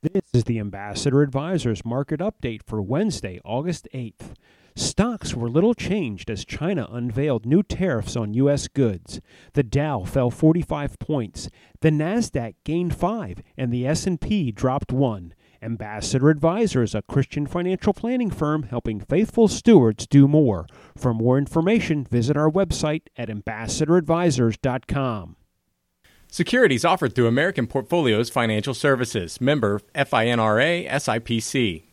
This is the Ambassador Advisors market update for Wednesday, August 8th. Stocks were little changed as China unveiled new tariffs on U.S. goods. The Dow fell 45 points, the Nasdaq gained 5, and the S&P dropped 1. Ambassador Advisors, a Christian financial planning firm helping faithful stewards do more. For more information, visit our website at ambassadoradvisors.com. Securities offered through American Portfolios Financial Services, member FINRA SIPC.